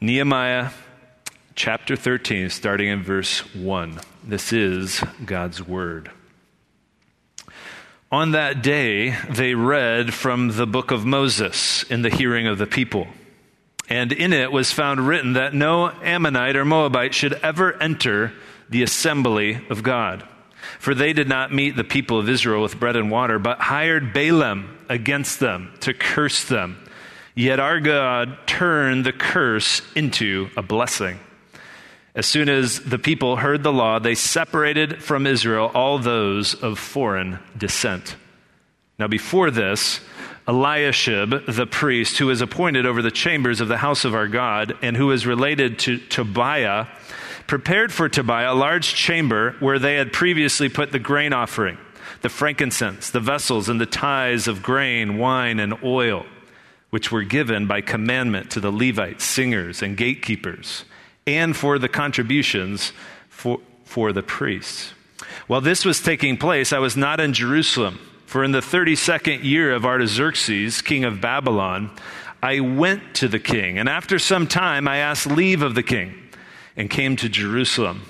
Nehemiah chapter 13, starting in verse 1. This is God's word. On that day, they read from the book of Moses in the hearing of the people. And in it was found written that no Ammonite or Moabite should ever enter the assembly of God. For they did not meet the people of Israel with bread and water, but hired Balaam against them to curse them. Yet our God turned the curse into a blessing. As soon as the people heard the law, they separated from Israel all those of foreign descent. Now, before this, Eliashib, the priest, who was appointed over the chambers of the house of our God, and who was related to Tobiah, prepared for Tobiah a large chamber where they had previously put the grain offering, the frankincense, the vessels, and the tithes of grain, wine, and oil, which were given by commandment to the Levites, singers, and gatekeepers and for the contributions for, for the priests. While this was taking place, I was not in Jerusalem, for in the 32nd year of Artaxerxes, king of Babylon, I went to the king, and after some time I asked leave of the king and came to Jerusalem.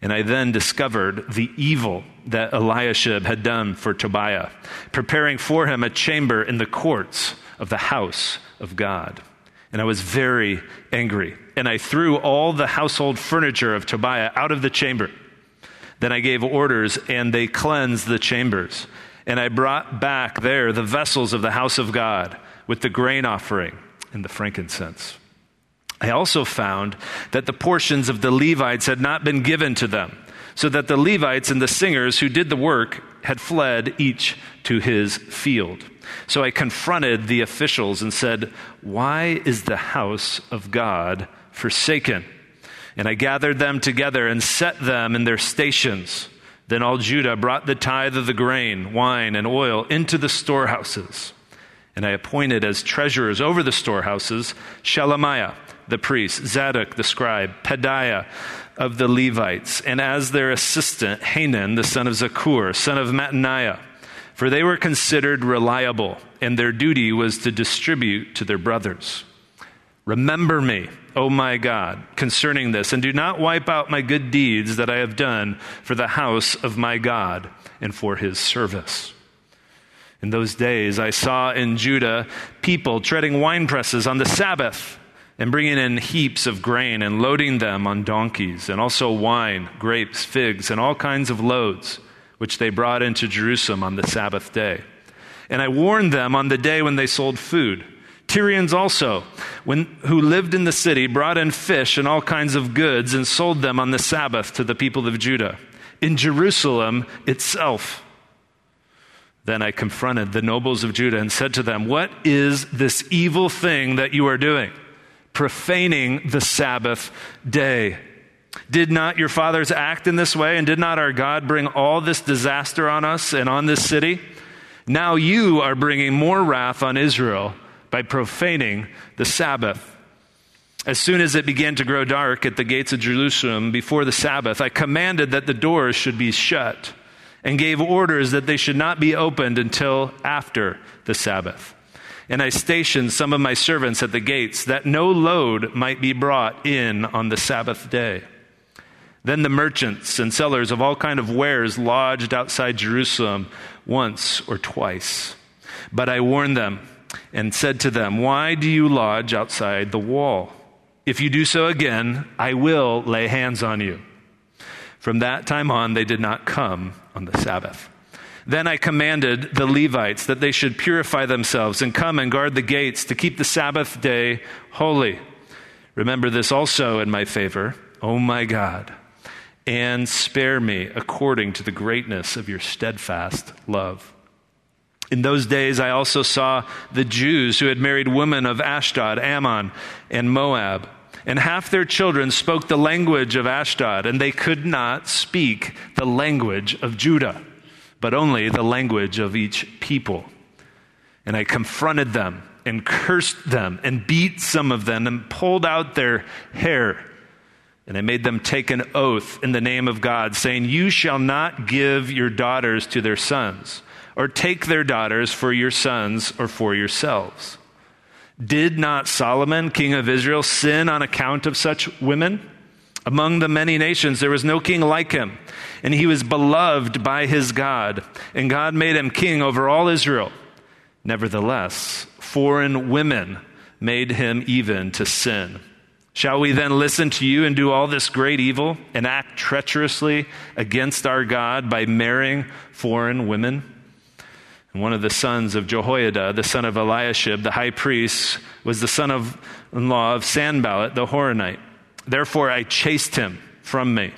And I then discovered the evil that Eliashib had done for Tobiah, preparing for him a chamber in the courts of the house of God. And I was very angry. And I threw all the household furniture of Tobiah out of the chamber. Then I gave orders, and they cleansed the chambers. And I brought back there the vessels of the house of God with the grain offering and the frankincense. I also found that the portions of the Levites had not been given to them, so that the Levites and the singers who did the work had fled each to his field. So I confronted the officials and said, Why is the house of God forsaken? And I gathered them together and set them in their stations. Then all Judah brought the tithe of the grain, wine, and oil into the storehouses. And I appointed as treasurers over the storehouses Shelemiah the priest, Zadok the scribe, Pedaiah of the Levites, and as their assistant Hanan the son of Zaccur, son of Mattaniah for they were considered reliable, and their duty was to distribute to their brothers. Remember me, O my God, concerning this, and do not wipe out my good deeds that I have done for the house of my God and for his service. In those days, I saw in Judah people treading wine presses on the Sabbath and bringing in heaps of grain and loading them on donkeys, and also wine, grapes, figs, and all kinds of loads which they brought into Jerusalem on the Sabbath day. And I warned them on the day when they sold food. Tyrians also, when, who lived in the city, brought in fish and all kinds of goods and sold them on the Sabbath to the people of Judah. In Jerusalem itself. Then I confronted the nobles of Judah and said to them, What is this evil thing that you are doing? Profaning the Sabbath day. Did not your fathers act in this way? And did not our God bring all this disaster on us and on this city? Now you are bringing more wrath on Israel by profaning the Sabbath. As soon as it began to grow dark at the gates of Jerusalem before the Sabbath, I commanded that the doors should be shut and gave orders that they should not be opened until after the Sabbath. And I stationed some of my servants at the gates that no load might be brought in on the Sabbath day. Then the merchants and sellers of all kind of wares lodged outside Jerusalem once or twice. But I warned them and said to them, Why do you lodge outside the wall? If you do so again, I will lay hands on you. From that time on, they did not come on the Sabbath. Then I commanded the Levites that they should purify themselves and come and guard the gates to keep the Sabbath day holy. Remember this also in my favor, O my God and spare me according to the greatness of your steadfast love. In those days, I also saw the Jews who had married women of Ashdod, Ammon, and Moab. And half their children spoke the language of Ashdod, and they could not speak the language of Judah, but only the language of each people. And I confronted them and cursed them and beat some of them and pulled out their hair and I made them take an oath in the name of God, saying, You shall not give your daughters to their sons, or take their daughters for your sons or for yourselves. Did not Solomon, king of Israel, sin on account of such women? Among the many nations, there was no king like him, and he was beloved by his God, and God made him king over all Israel. Nevertheless, foreign women made him even to sin. Shall we then listen to you and do all this great evil and act treacherously against our God by marrying foreign women? And one of the sons of Jehoiada, the son of Eliashib, the high priest, was the son of in law of Sanballat the Horonite. Therefore I chased him from me.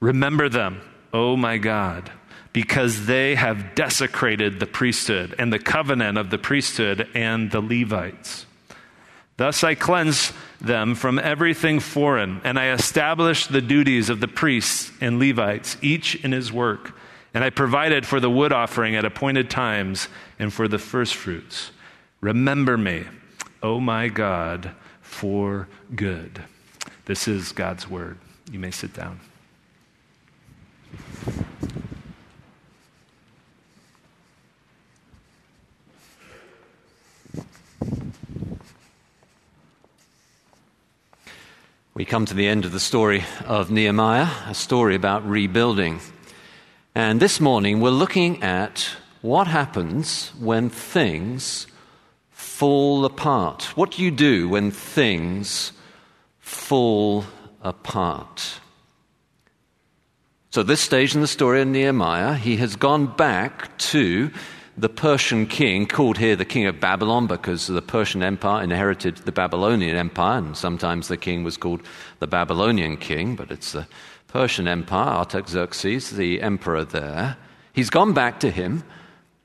Remember them, O my God, because they have desecrated the priesthood and the covenant of the priesthood and the Levites. Thus I cleanse them from everything foreign, and I established the duties of the priests and Levites, each in his work and I provided for the wood offering at appointed times and for the firstfruits. Remember me, O my God, for good. This is God's word. You may sit down. We come to the end of the story of Nehemiah, a story about rebuilding. And this morning we're looking at what happens when things fall apart. What do you do when things fall apart? So, this stage in the story of Nehemiah, he has gone back to the Persian king, called here the king of Babylon because the Persian Empire inherited the Babylonian Empire, and sometimes the king was called the Babylonian king, but it's the Persian Empire, Artaxerxes, the emperor there. He's gone back to him,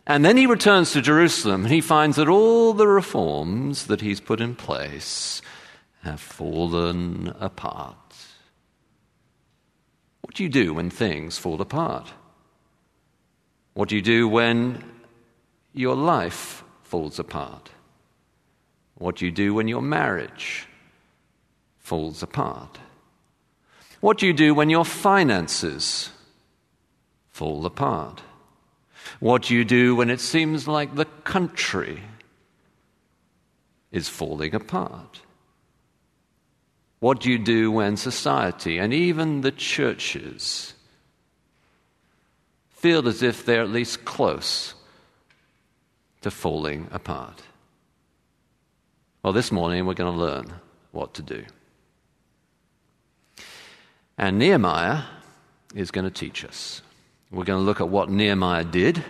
and then he returns to Jerusalem and he finds that all the reforms that he's put in place have fallen apart. What do you do when things fall apart? What do you do when your life falls apart? What do you do when your marriage falls apart? What do you do when your finances fall apart? What do you do when it seems like the country is falling apart? What do you do when society and even the churches feel as if they're at least close to falling apart? Well, this morning we're going to learn what to do. And Nehemiah is going to teach us. We're going to look at what Nehemiah did,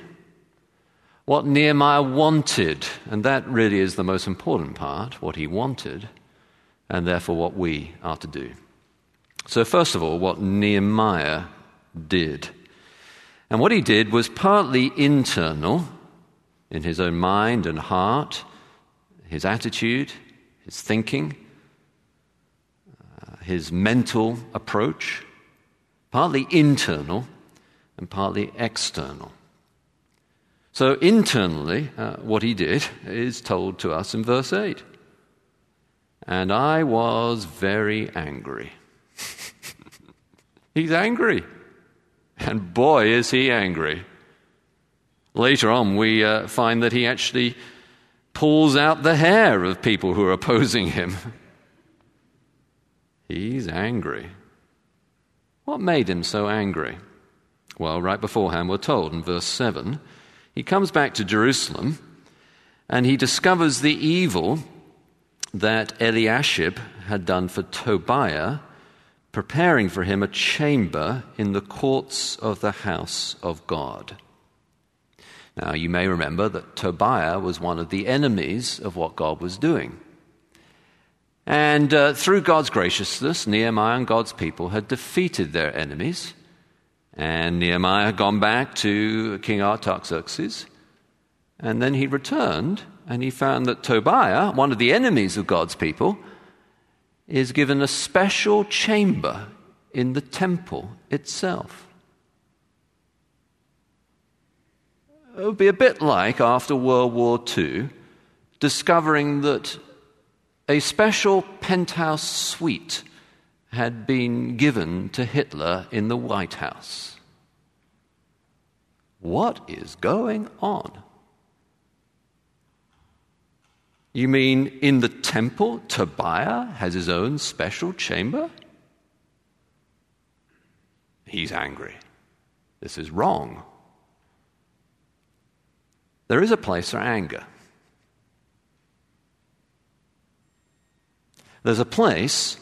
what Nehemiah wanted, and that really is the most important part what he wanted, and therefore what we are to do. So, first of all, what Nehemiah did. And what he did was partly internal in his own mind and heart, his attitude, his thinking his mental approach, partly internal and partly external. So, internally, uh, what he did is told to us in verse 8. And I was very angry. He's angry. And boy, is he angry. Later on, we uh, find that he actually pulls out the hair of people who are opposing him He's angry. What made him so angry? Well, right beforehand, we're told in verse 7 he comes back to Jerusalem and he discovers the evil that Eliashib had done for Tobiah, preparing for him a chamber in the courts of the house of God. Now, you may remember that Tobiah was one of the enemies of what God was doing. And uh, through God's graciousness, Nehemiah and God's people had defeated their enemies. And Nehemiah had gone back to King Artaxerxes. And then he returned and he found that Tobiah, one of the enemies of God's people, is given a special chamber in the temple itself. It would be a bit like after World War II discovering that a special penthouse suite had been given to Hitler in the White House. What is going on? You mean in the temple, Tobiah has his own special chamber? He's angry. This is wrong. There is a place for anger. There's a place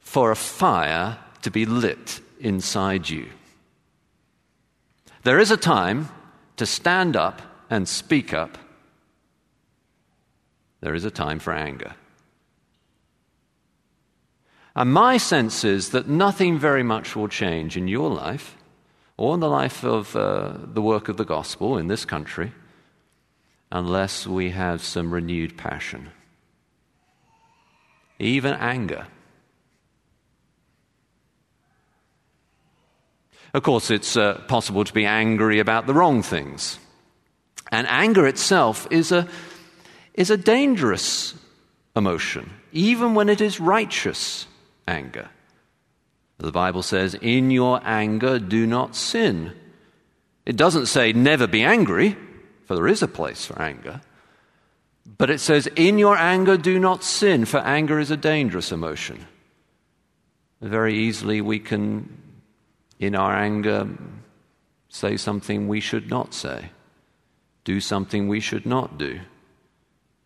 for a fire to be lit inside you. There is a time to stand up and speak up there is a time for anger. And my sense is that nothing very much will change in your life or in the life of uh, the work of the gospel in this country unless we have some renewed passion, even anger. Of course, it's uh, possible to be angry about the wrong things. And anger itself is a, is a dangerous emotion, even when it is righteous anger. The Bible says, In your anger, do not sin. It doesn't say never be angry, for there is a place for anger. But it says, In your anger, do not sin, for anger is a dangerous emotion. Very easily, we can, in our anger, say something we should not say, do something we should not do.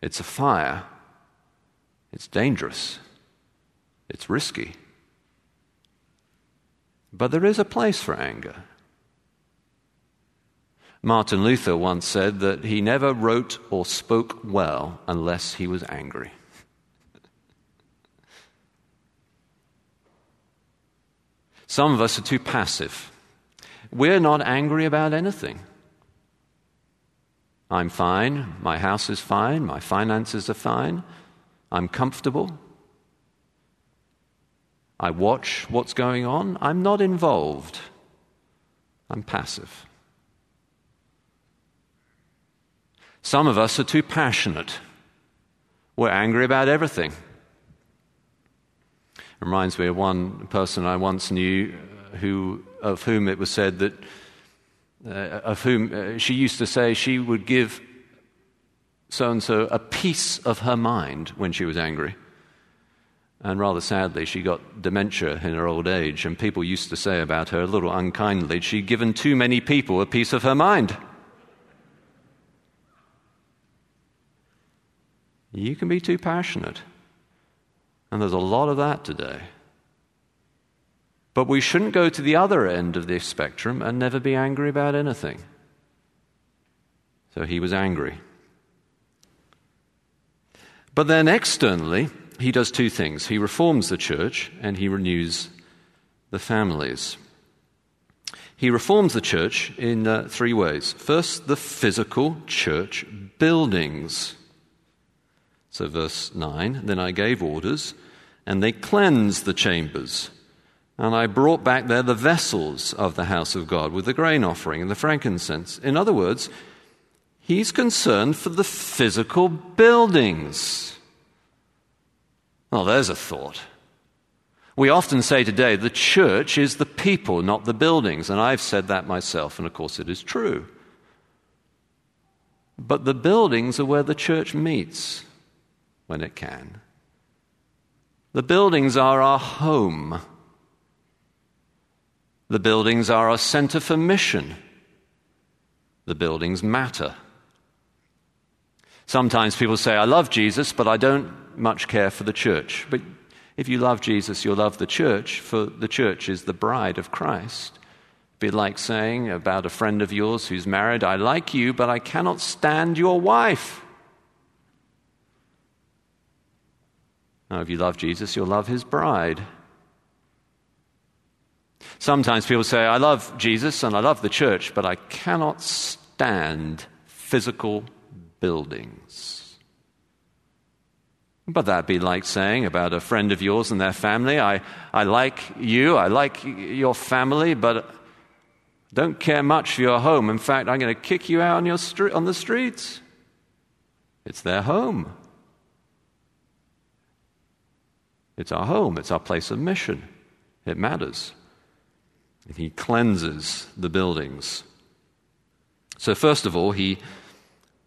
It's a fire. It's dangerous. It's risky. But there is a place for anger. Martin Luther once said that he never wrote or spoke well unless he was angry. Some of us are too passive. We're not angry about anything. I'm fine. My house is fine. My finances are fine. I'm comfortable. I watch what's going on. I'm not involved. I'm passive. Some of us are too passionate. We're angry about everything. It reminds me of one person I once knew who, of whom it was said that uh, of whom uh, she used to say she would give so and so a piece of her mind when she was angry. And rather sadly, she got dementia in her old age, and people used to say about her, a little unkindly, she'd given too many people a piece of her mind. You can be too passionate. And there's a lot of that today. But we shouldn't go to the other end of the spectrum and never be angry about anything. So he was angry. But then externally, he does two things he reforms the church and he renews the families. He reforms the church in uh, three ways. First, the physical church buildings. So, verse 9 Then I gave orders, and they cleansed the chambers and I brought back there the vessels of the house of God with the grain offering and the frankincense. In other words, he's concerned for the physical buildings. Well, there's a thought. We often say today the church is the people, not the buildings, and I've said that myself, and of course it is true. But the buildings are where the church meets when it can. The buildings are our home. The buildings are our center for mission. The buildings matter. Sometimes people say, I love Jesus, but I don't much care for the church. But if you love Jesus, you'll love the church, for the church is the bride of Christ. Be like saying about a friend of yours who's married, I like you, but I cannot stand your wife. Now, if you love Jesus, you'll love his bride. Sometimes people say, I love Jesus and I love the church, but I cannot stand physical buildings. But that'd be like saying about a friend of yours and their family, I, I like you, I like your family, but don't care much for your home. In fact, I'm going to kick you out on, your stre- on the streets. It's their home. It's our home, it's our place of mission. It matters. He cleanses the buildings. So, first of all, he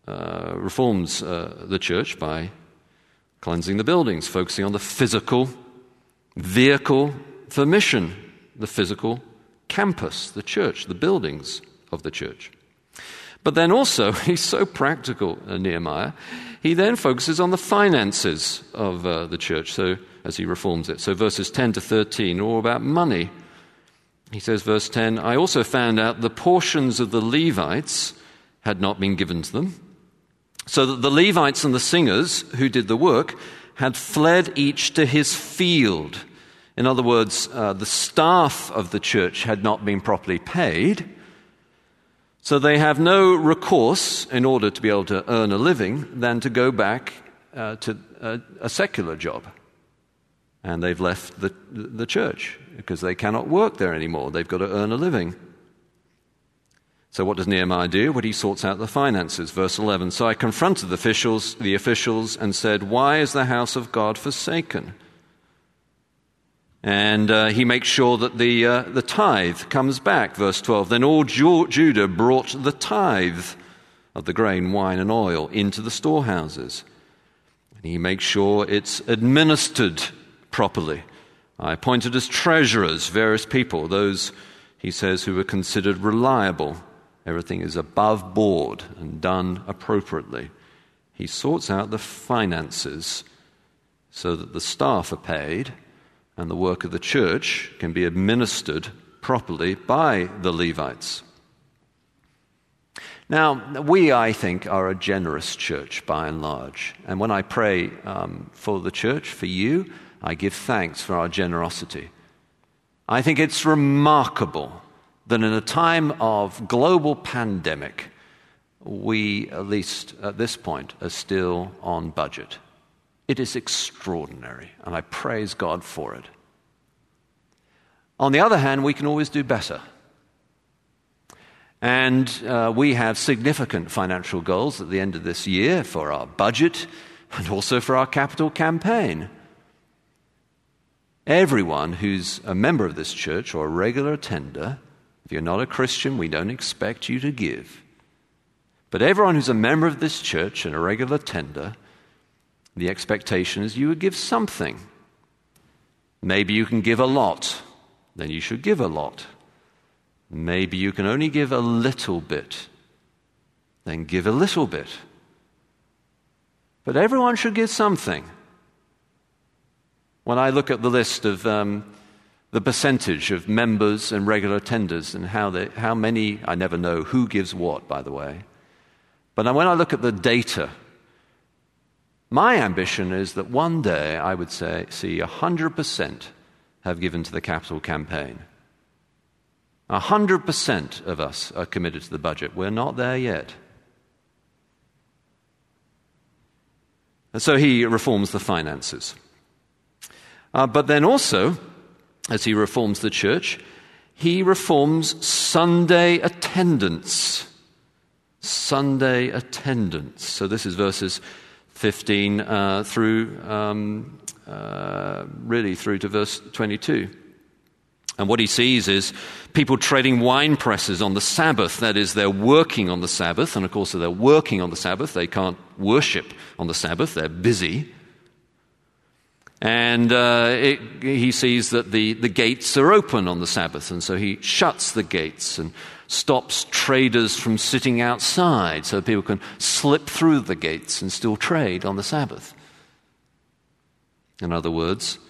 uh, reforms uh, the church by cleansing the buildings, focusing on the physical vehicle for mission, the physical campus, the church, the buildings of the church. But then also, he's so practical, uh, Nehemiah, he then focuses on the finances of uh, the church, so as he reforms it. So verses 10 to 13 are all about money. He says, verse 10 I also found out the portions of the Levites had not been given to them, so that the Levites and the singers who did the work had fled each to his field. In other words, uh, the staff of the church had not been properly paid. So they have no recourse in order to be able to earn a living than to go back uh, to a, a, secular job. And they've left the, the church because they cannot work there anymore. They've got to earn a living. So what does Nehemiah do? Well, he sorts out the finances. Verse 11. So I confronted the officials, the officials and said, Why is the house of God forsaken? And uh, he makes sure that the, uh, the tithe comes back. Verse 12 Then all Ju- Judah brought the tithe of the grain, wine, and oil into the storehouses. And he makes sure it's administered properly. I appointed as treasurers various people, those, he says, who were considered reliable. Everything is above board and done appropriately. He sorts out the finances so that the staff are paid and the work of the church can be administered properly by the Levites. Now, we, I think, are a generous church by and large. And when I pray um, for the church, for you, I give thanks for our generosity. I think it's remarkable that in a time of global pandemic, we, at least at this point, are still on budget. It is extraordinary, and I praise God for it. On the other hand, we can always do better. And uh, we have significant financial goals at the end of this year for our budget and also for our capital campaign. Everyone who's a member of this church or a regular attender, if you're not a Christian, we don't expect you to give. But everyone who's a member of this church and a regular attender, the expectation is you would give something. Maybe you can give a lot, then you should give a lot. Maybe you can only give a little bit, then give a little bit. But everyone should give something. When I look at the list of um, the percentage of members and regular attenders and how, they, how many, I never know who gives what, by the way. But when I look at the data my ambition is that one day I would say, see 100% have given to the capital campaign. 100% of us are committed to the budget. We're not there yet. And so he reforms the finances. Uh, but then also, as he reforms the church, he reforms Sunday attendance. Sunday attendance. So this is verses 15 uh, through um, uh, really through to verse 22. And what he sees is people trading wine presses on the Sabbath. That is, they're working on the Sabbath. And of course, they're working on the Sabbath, they can't worship on the Sabbath. They're busy. And uh, it, he sees that the, the gates are open on the Sabbath. And so he shuts the gates and stops traders from sitting outside so people can slip through the gates and still trade on the Sabbath. In other words,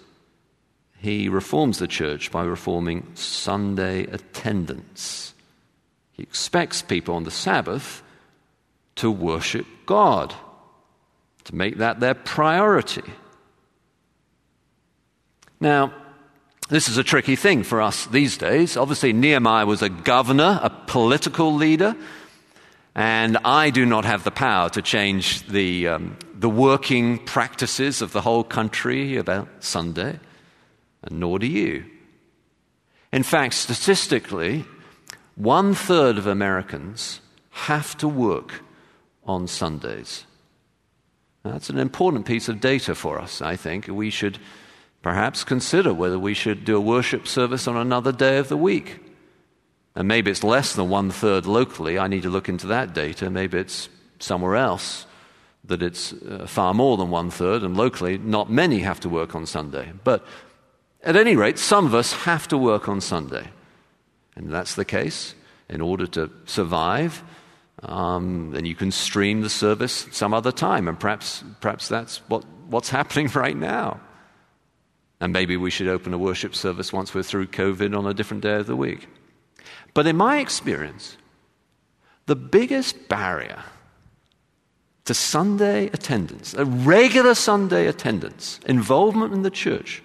he reforms the church by reforming Sunday attendance. He expects people on the Sabbath to worship God, to make that their priority. Now, this is a tricky thing for us these days. Obviously, Nehemiah was a governor, a political leader, and I do not have the power to change the, um, the working practices of the whole country about Sunday, and nor do you. In fact, statistically, one third of Americans have to work on Sundays. That's an important piece of data for us, I think. We should Perhaps consider whether we should do a worship service on another day of the week. And maybe it's less than one third locally. I need to look into that data. Maybe it's somewhere else that it's uh, far more than one third, and locally, not many have to work on Sunday. But at any rate, some of us have to work on Sunday. And that's the case. In order to survive, um, then you can stream the service some other time. And perhaps, perhaps that's what, what's happening right now. And maybe we should open a worship service once we're through COVID on a different day of the week. But in my experience, the biggest barrier to Sunday attendance, a regular Sunday attendance, involvement in the church,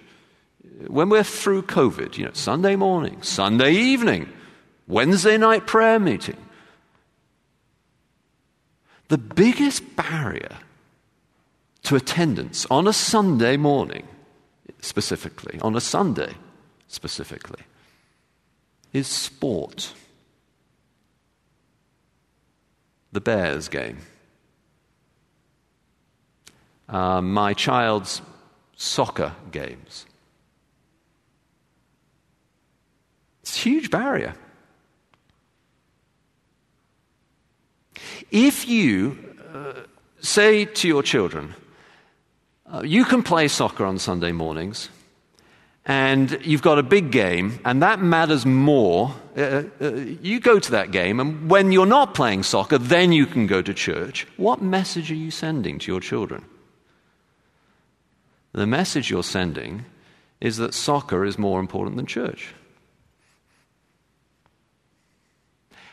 when we're through COVID, you know, Sunday morning, Sunday evening, Wednesday night prayer meeting, the biggest barrier to attendance on a Sunday morning, specifically, on a Sunday specifically, is sport. The Bears game. Uh, my child's soccer games. It's a huge barrier. If you uh, say to your children, uh, you can play soccer on Sunday mornings, and you've got a big game, and that matters more. Uh, uh, you go to that game, and when you're not playing soccer, then you can go to church. What message are you sending to your children? The message you're sending is that soccer is more important than church.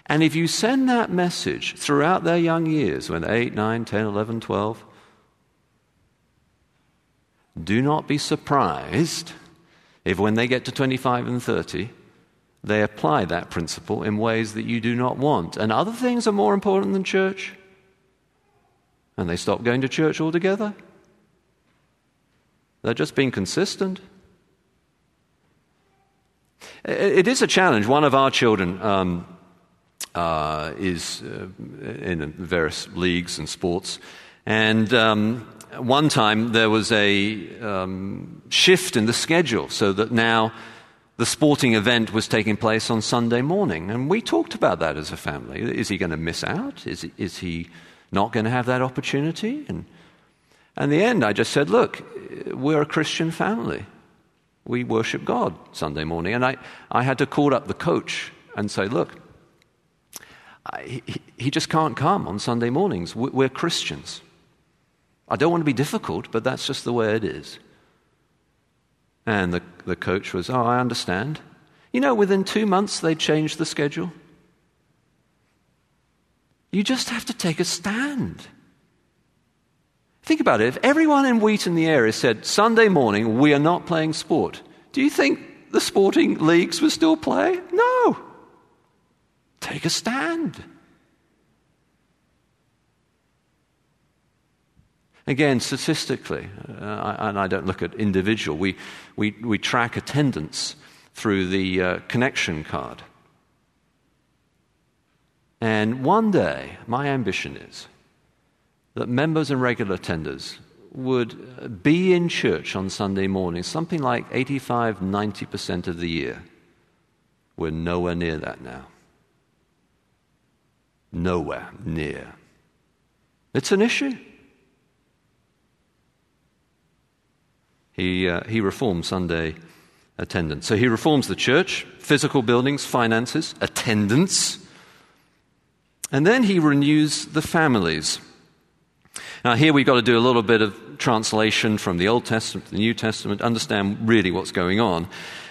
And if you send that message throughout their young years, when 8, 9, 10, 11, 12, do not be surprised if when they get to 25 and 30, they apply that principle in ways that you do not want. And other things are more important than church. And they stop going to church altogether. They're just being consistent. It is a challenge. One of our children um, uh, is uh, in various leagues and sports. And um, one time there was a um, shift in the schedule so that now the sporting event was taking place on Sunday morning. And we talked about that as a family. Is he going to miss out? Is, is he not going to have that opportunity? And, and in the end, I just said, look, we're a Christian family. We worship God Sunday morning. And I, I had to call up the coach and say, look, he, he just can't come on Sunday mornings. We're Christians. I don't want to be difficult, but that's just the way it is. And the, the coach was, Oh, I understand. You know, within two months, they changed the schedule. You just have to take a stand. Think about it. If everyone in Wheaton the area said, Sunday morning, we are not playing sport, do you think the sporting leagues would still play? No. Take a stand. Again, statistically, uh, and I don't look at individual, we, we, we track attendance through the uh, connection card. And one day, my ambition is that members and regular attenders would be in church on Sunday morning, something like 85 90% of the year. We're nowhere near that now nowhere near. It's an issue. He, uh, he reforms Sunday attendance. So he reforms the church, physical buildings, finances, attendance. And then he renews the families. Now, here we've got to do a little bit of translation from the Old Testament to the New Testament, understand really what's going on.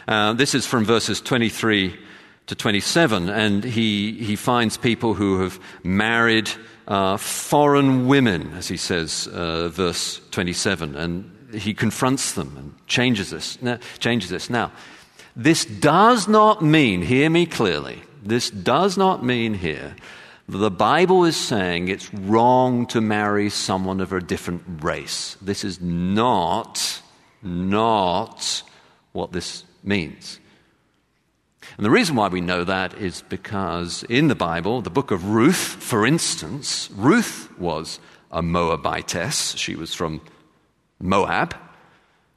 Uh, this is from verses 23 to 27, and he, he finds people who have married uh, foreign women, as he says, uh, verse 27, and he confronts them and changes this. Changes this. Now, this does not mean, hear me clearly, this does not mean here that the Bible is saying it's wrong to marry someone of a different race. This is not, not what this means. And the reason why we know that is because in the Bible, the book of Ruth, for instance, Ruth was a Moabitess. She was from Moab.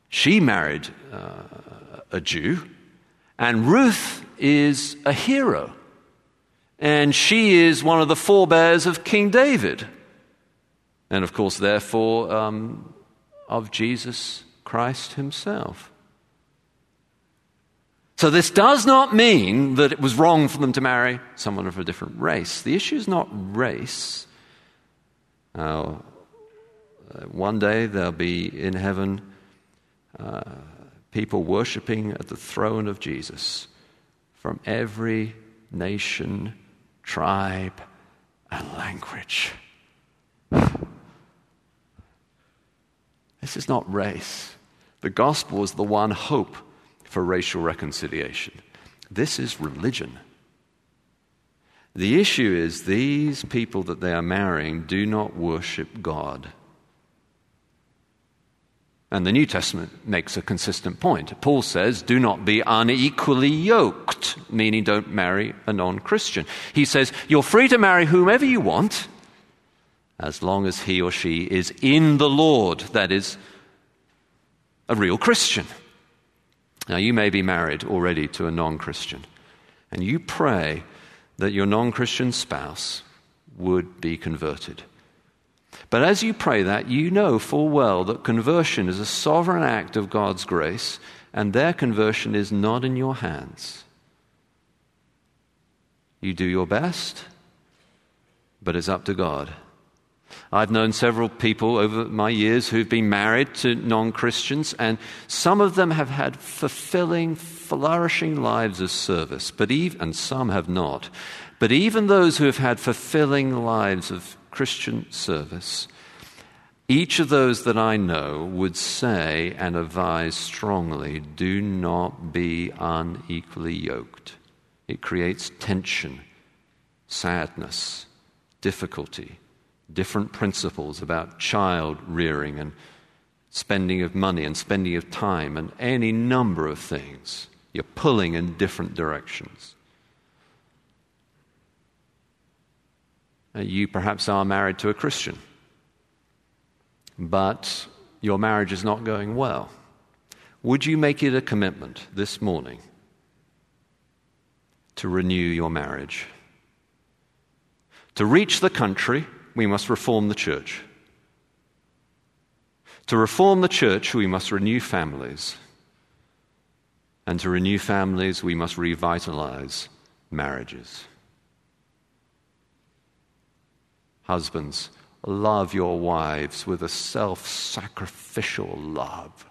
She married uh, a Jew. And Ruth is a hero. And she is one of the forebears of King David. And of course, therefore, um, of Jesus Christ himself. So, this does not mean that it was wrong for them to marry someone of a different race. The issue is not race. Uh, one day there'll be in heaven uh, people worshiping at the throne of Jesus from every nation, tribe, and language. This is not race. The gospel is the one hope for racial reconciliation. This is religion. The issue is these people that they are marrying do not worship God. And the New Testament makes a consistent point. Paul says, do not be unequally yoked, meaning don't marry a non Christian. He says, you're free to marry whomever you want, as long as he or she is in the Lord, that is, a real Christian. Now, you may be married already to a non Christian, and you pray that your non Christian spouse would be converted. But as you pray that, you know full well that conversion is a sovereign act of God's grace, and their conversion is not in your hands. You do your best, but it's up to God. I've known several people over my years who've been married to non Christians, and some of them have had fulfilling, flourishing lives of service, but even, and some have not. But even those who have had fulfilling lives of Christian service, each of those that I know would say and advise strongly do not be unequally yoked. It creates tension, sadness, difficulty different principles about child rearing and spending of money and spending of time and any number of things. You're pulling in different directions. Uh, you perhaps are married to a Christian, but your marriage is not going well. Would you make it a commitment this morning to renew your marriage? To reach the country we must reform the church. To reform the church, we must renew families. And to renew families, we must revitalize marriages. Husbands, love your wives with a self sacrificial love.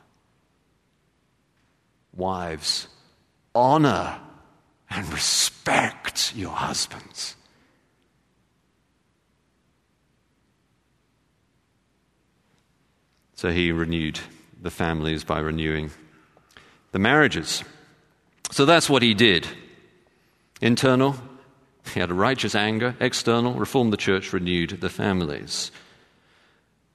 Wives, honor and respect your husbands. So he renewed the families by renewing the marriages. So that's what he did. Internal, he had a righteous anger. External, reformed the church, renewed the families.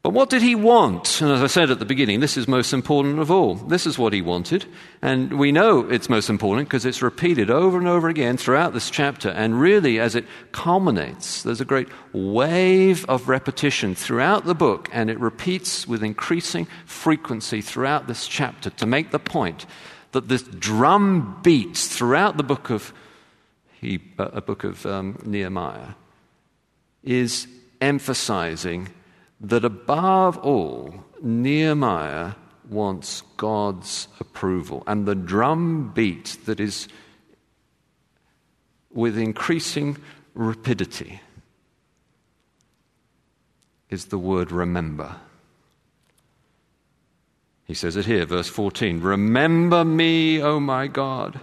But what did he want? And as I said at the beginning, this is most important of all. This is what he wanted. And we know it's most important because it's repeated over and over again throughout this chapter. And really, as it culminates, there's a great wave of repetition throughout the book, and it repeats with increasing frequency throughout this chapter to make the point that this drum beats throughout the book of, he, uh, a book of um, Nehemiah is emphasizing that above all, Nehemiah wants God's approval. And the drum beat that is with increasing rapidity is the word remember. He says it here, verse 14 Remember me, O my God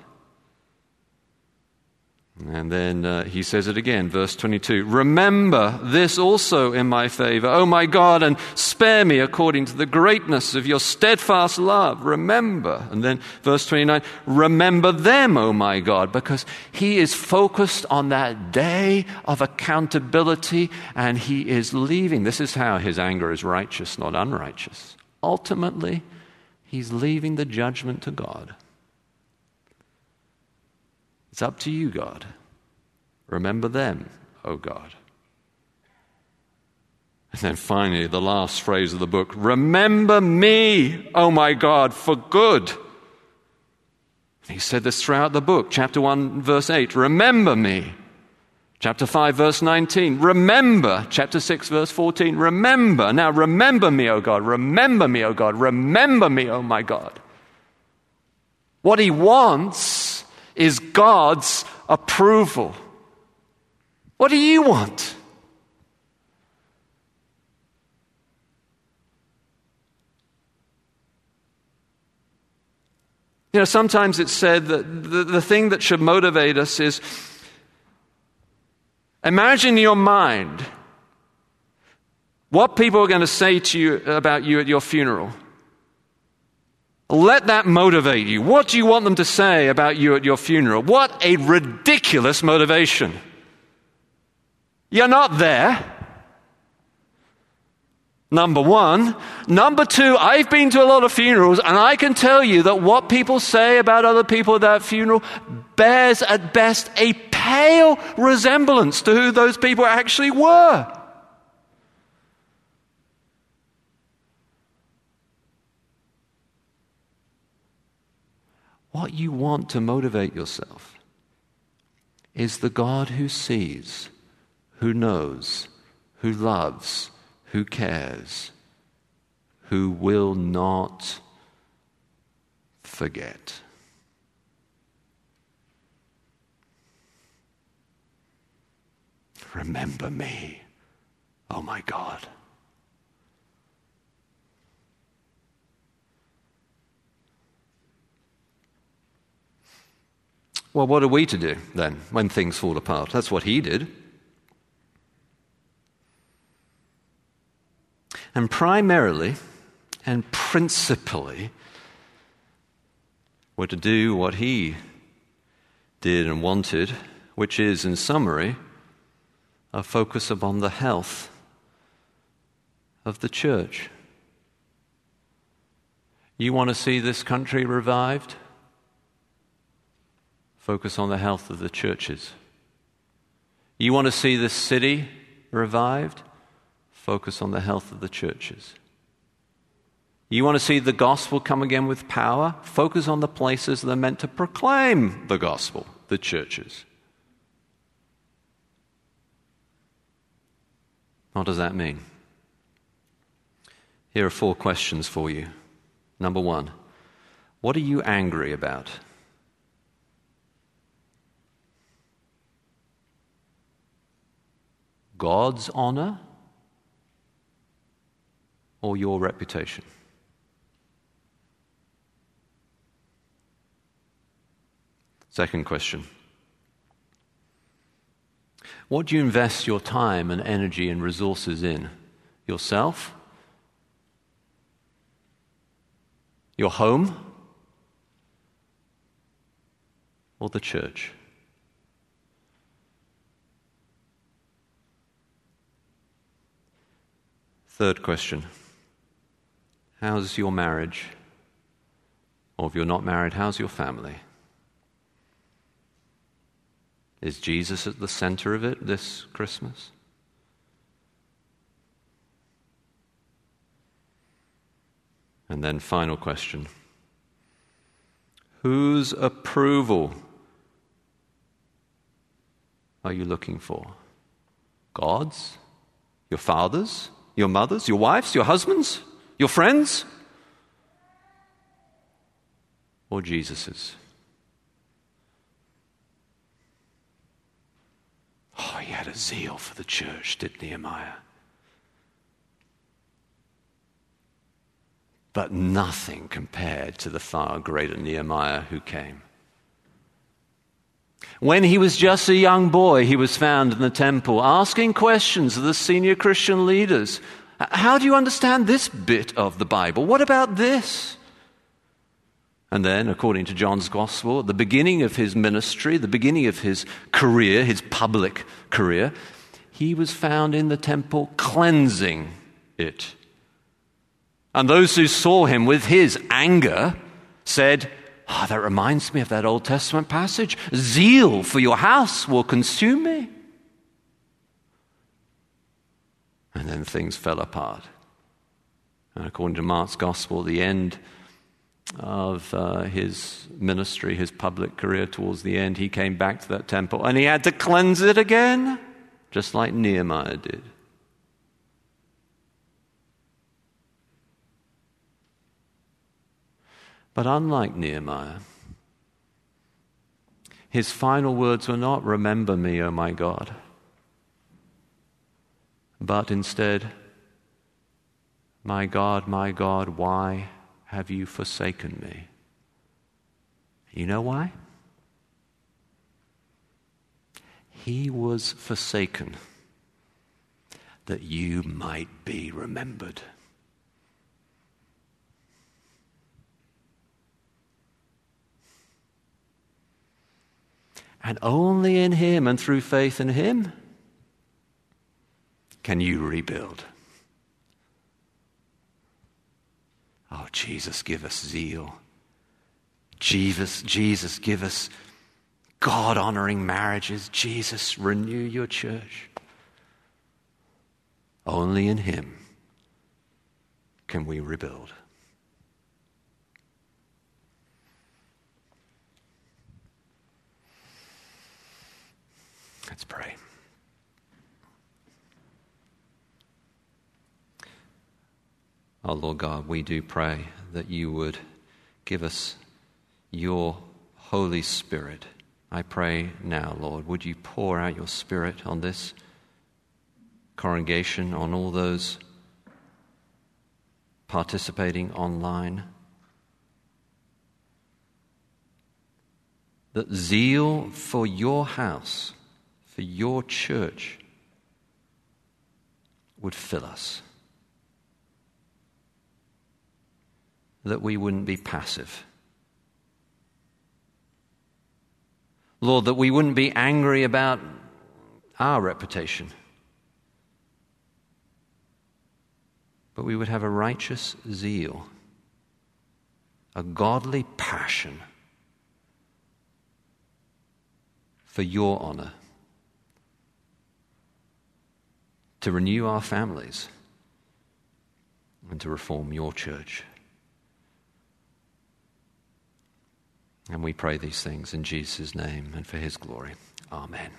and then uh, he says it again, verse 22 Remember this also in my favor, O my God, and spare me according to the greatness of your steadfast love. Remember. And then verse 29 Remember them, O my God, because he is focused on that day of accountability and he is leaving. This is how his anger is righteous, not unrighteous. Ultimately, he's leaving the judgment to God. It's up to you, God. Remember them, O oh God. And then finally, the last phrase of the book Remember me, O oh my God, for good. He said this throughout the book, chapter 1, verse 8 Remember me. Chapter 5, verse 19. Remember. Chapter 6, verse 14. Remember. Now, remember me, O God. Remember me, O God. Remember me, O my God. What he wants is God's approval. What do you want? You know, sometimes it's said that the, the thing that should motivate us is imagine in your mind what people are going to say to you about you at your funeral. Let that motivate you. What do you want them to say about you at your funeral? What a ridiculous motivation. You're not there. Number one. Number two, I've been to a lot of funerals, and I can tell you that what people say about other people at that funeral bears at best a pale resemblance to who those people actually were. What you want to motivate yourself is the God who sees, who knows, who loves who cares, who will not forget. Remember me, oh my God. Well, what are we to do then when things fall apart? That's what he did. And primarily and principally, were to do what he did and wanted, which is, in summary, a focus upon the health of the church. You want to see this country revived? Focus on the health of the churches. You want to see this city revived? focus on the health of the churches. You want to see the gospel come again with power? Focus on the places that are meant to proclaim the gospel, the churches. What does that mean? Here are four questions for you. Number one, what are you angry about? God's honor or your reputation? Second question What do you invest your time and energy and resources in? Yourself? Your home? Or the church? Third question How's your marriage? Or if you're not married, how's your family? Is Jesus at the center of it this Christmas? And then, final question Whose approval are you looking for? God's? Your father's? Your mother's? Your wives, Your husband's? Your friends? Or Jesus's? Oh, he had a zeal for the church, did Nehemiah? But nothing compared to the far greater Nehemiah who came. When he was just a young boy, he was found in the temple asking questions of the senior Christian leaders how do you understand this bit of the Bible? What about this? And then, according to John's Gospel, at the beginning of his ministry, the beginning of his career, his public career, he was found in the temple cleansing it. And those who saw him with his anger said, Oh, that reminds me of that Old Testament passage. Zeal for your house will consume me. And then things fell apart. And according to Mark's gospel, the end of uh, his ministry, his public career, towards the end, he came back to that temple and he had to cleanse it again. just like Nehemiah did. But unlike Nehemiah, his final words were not, Remember me, O my God, but instead, My God, my God, why have you forsaken me? You know why? He was forsaken that you might be remembered. And only in Him and through faith in Him can you rebuild. Oh, Jesus, give us zeal. Jesus, Jesus, give us God honoring marriages. Jesus, renew your church. Only in Him can we rebuild. Let's pray. Oh, Lord God, we do pray that you would give us your Holy Spirit. I pray now, Lord, would you pour out your Spirit on this congregation, on all those participating online? That zeal for your house for your church would fill us. That we wouldn't be passive. Lord, that we wouldn't be angry about our reputation, but we would have a righteous zeal, a godly passion for your honor. To renew our families, and to reform your church. And we pray these things in Jesus' name and for his glory. Amen.